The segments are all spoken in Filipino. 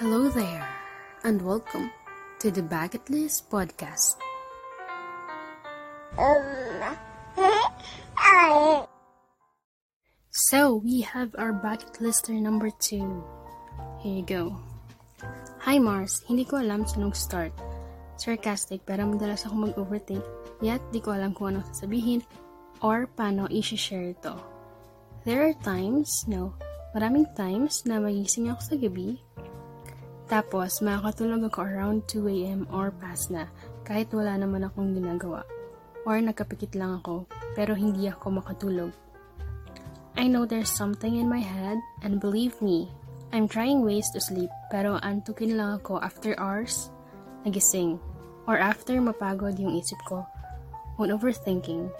Hello there, and welcome to the Bucket List Podcast. So, we have our bucket lister number two. Here you go. Hi Mars, hindi ko alam saan start. Sarcastic pero madalas ako mag-overthink, yet di ko alam kung anong sasabihin or paano i-share ito. There are times, no, maraming times na magising ako sa gabi, tapos makakatulog ako around 2am or past na kahit wala naman akong ginagawa. Or nagkapikit lang ako pero hindi ako makatulog. I know there's something in my head and believe me, I'm trying ways to sleep pero antukin lang ako after hours nagising or after mapagod yung isip ko when overthinking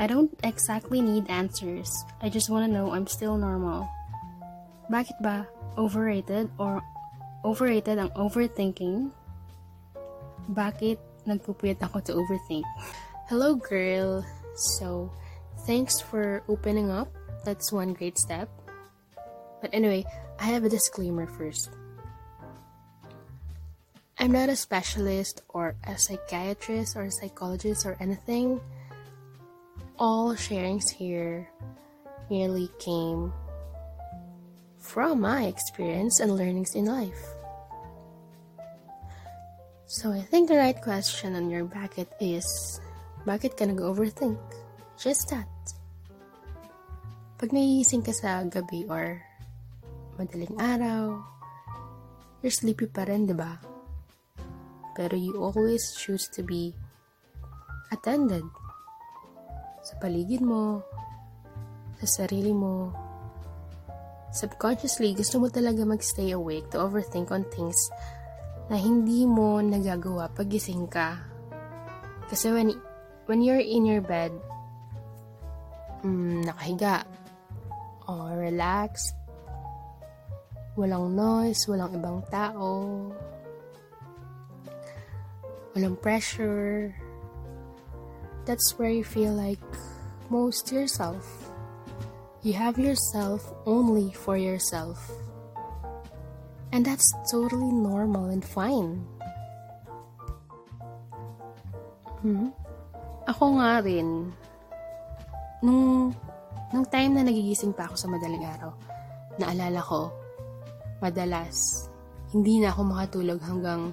I don't exactly need answers. I just want to know I'm still normal. Bakit ba overrated or overrated ang overthinking? Bakit nagpupuyat ako to overthink? Hello girl. So, thanks for opening up. That's one great step. But anyway, I have a disclaimer first. I'm not a specialist or a psychiatrist or a psychologist or anything all sharings here merely came from my experience and learnings in life. So I think the right question on your bucket is, bakit ka nag-overthink? Just that. Pag naiising ka sa gabi or madaling araw, you're sleepy pa rin, di ba? Pero you always choose to be attended sa paligid mo, sa sarili mo. Subconsciously, gusto mo talaga magstay awake to overthink on things na hindi mo nagagawa pag gising ka. Kasi when, when you're in your bed, mm, nakahiga, or relaxed, walang noise, walang ibang tao, walang pressure, that's where you feel like most yourself. You have yourself only for yourself. And that's totally normal and fine. Hmm? Ako nga rin, nung, nung time na nagigising pa ako sa madaling araw, naalala ko, madalas, hindi na ako makatulog hanggang,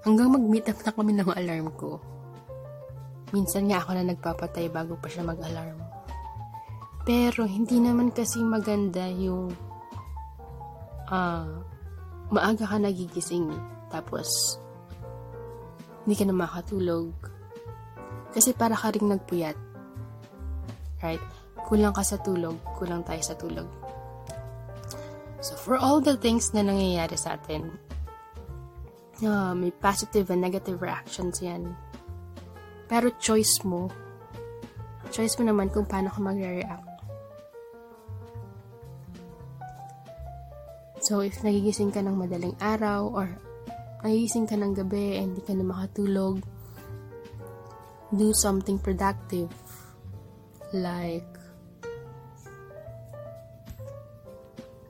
hanggang mag-meet up na kami ng alarm ko. Minsan nga ako na nagpapatay bago pa siya mag-alarm. Pero hindi naman kasi maganda yung uh, maaga ka nagigising tapos hindi ka na makatulog. Kasi para ka rin nagpuyat. Right? Kulang ka sa tulog, kulang tayo sa tulog. So for all the things na nangyayari sa atin, uh, may positive and negative reactions yan pero choice mo. Choice mo naman kung paano ka magre-react. So, if nagigising ka ng madaling araw or nagigising ka ng gabi and hindi ka na makatulog, do something productive. Like,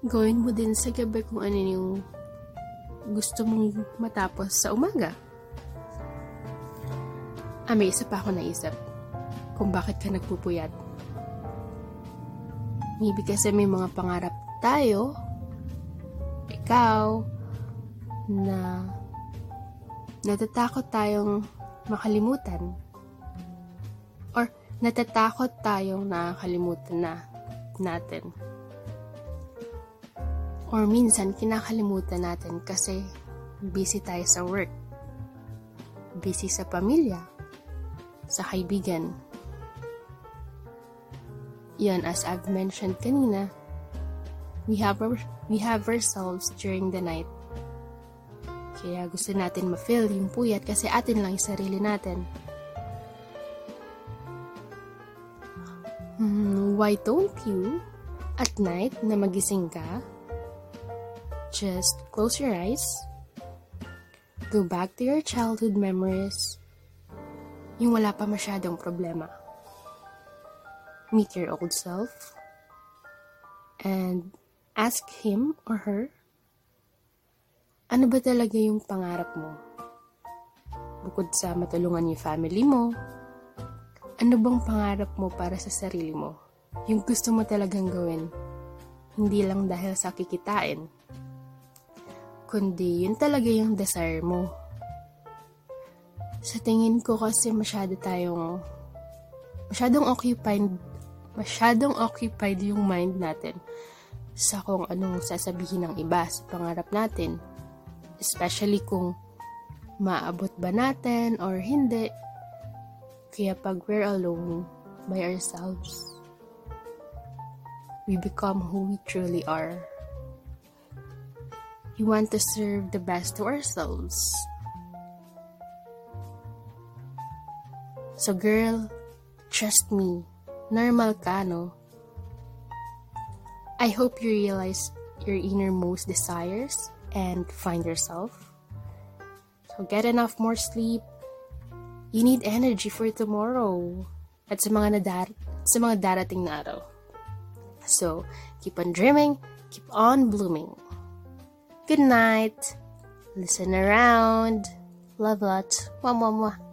gawin mo din sa gabi kung ano yung gusto mong matapos sa umaga. Ah, may isa pa ako naisip kung bakit ka nagpupuyat. Maybe kasi may mga pangarap tayo, ikaw, na natatakot tayong makalimutan. Or natatakot tayong nakakalimutan na natin. Or minsan kinakalimutan natin kasi busy tayo sa work, busy sa pamilya, sa kaibigan. Yan, as I've mentioned kanina, we have, our, we have ourselves during the night. Kaya gusto natin ma-feel yung puyat kasi atin lang yung sarili natin. Hmm, why don't you, at night na magising ka, just close your eyes, go back to your childhood memories, yung wala pa masyadong problema. Meet your old self and ask him or her Ano ba talaga yung pangarap mo? Bukod sa matulungan yung family mo, ano bang pangarap mo para sa sarili mo? Yung gusto mo talagang gawin. Hindi lang dahil sa kikitain. Kundi yun talaga yung desire mo. Sa tingin ko kasi masyado tayong masyadong occupied masyadong occupied yung mind natin sa kung anong sasabihin ng iba sa pangarap natin. Especially kung maabot ba natin or hindi. Kaya pag we're alone by ourselves, we become who we truly are. We want to serve the best to ourselves. So girl, trust me, normal ka, no? I hope you realize your innermost desires and find yourself. So get enough more sleep. You need energy for tomorrow at sa mga nadar sa mga darating na araw. So, keep on dreaming, keep on blooming. Good night. Listen around. Love lot. Mwah, mwah, mwah.